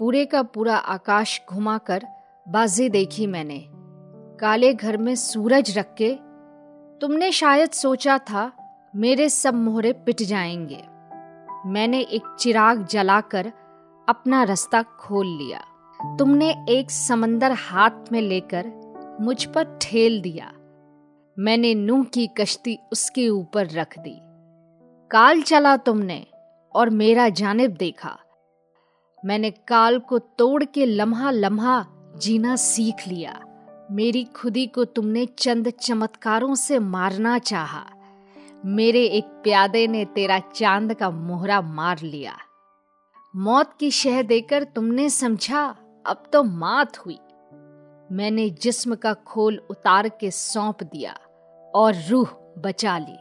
पूरे का पूरा आकाश घुमाकर बाजी देखी मैंने। काले घर में सूरज रख के तुमने शायद सोचा था मेरे सब मोहरे पिट जाएँगे। मैंने एक चिराग जलाकर अपना रास्ता खोल लिया। तुमने एक समंदर हाथ में लेकर मुझ पर ठेल दिया। मैंने नूह की कश्ती उसके ऊपर रख दी। काल चला तुमने और मेरा जानब देखा। मैंने काल को तोड़ के लम्हा लम्हा जीना सीख लिया। मेरी खुदी को तुमने चंद चमत्कारों से मारना चाहा। मेरे एक प्यादे ने तेरा चाँद का मोहरा मार लिया। मौत की शह देकर तुमने समझा, अब तो मात हुई। मैंने जिस्म का खोल उतार के सौंप दिया और रूह बचा ली।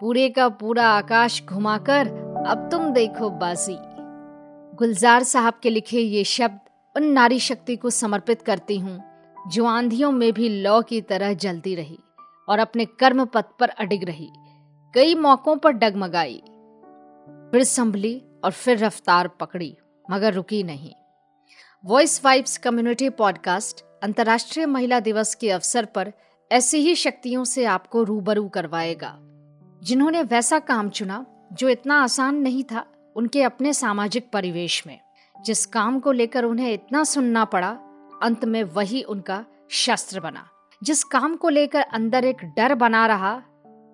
पूरे का पूरा आकाश घुमाकर अब तुम देखो बाजी। गुलजार साहब के लिखे ये शब्द उन नारी शक्ति को समर्पित करती हूँ, जो आंधियों में भी लौ की तरह जलती रही और अपने कर्म पथ पर अडिग रही, कई मौकों पर डगमगाई। फिर संभली और फिर रफ्तार पकड़ी, मगर रुकी नहीं। वॉइस वाइब्स कम्युनिटी पॉडकास्ट अंतर्राष्ट्रीय महिला दिवस के अवसर पर ऐसी ही शक्तियों से आपको रूबरू करवाएगा, जिन्होंने वैसा काम चुना, जो इतना आसान नहीं था। उनके अपने सामाजिक परिवेश में। जिस काम को लेकर उन्हें इतना सुनना पड़ा, अंत में वही उनका शस्त्र बना। जिस काम को लेकर अंदर एक डर बना रहा,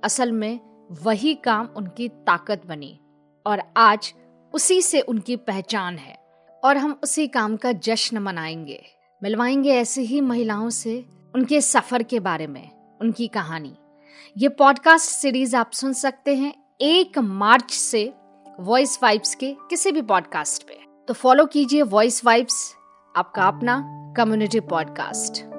असल में वही काम उनकी ताकत बनी। और आज उसी से उनकी पहचान है। और हम उसी काम का जश्न मनाएँगे। मिलवाएँगे ऐसी ही महिलाओं से उनके सफ़र के बारे में, उनकी कहानी। ये पॉडकास्ट सीरीज़ आप सुन सकते हैं एक मार्च से वॉइस वाइब्स के किसी भी पॉडकास्ट पे। तो फॉलो कीजिए वॉइस वाइब्स आपका अपना कम्युनिटी पॉडकास्ट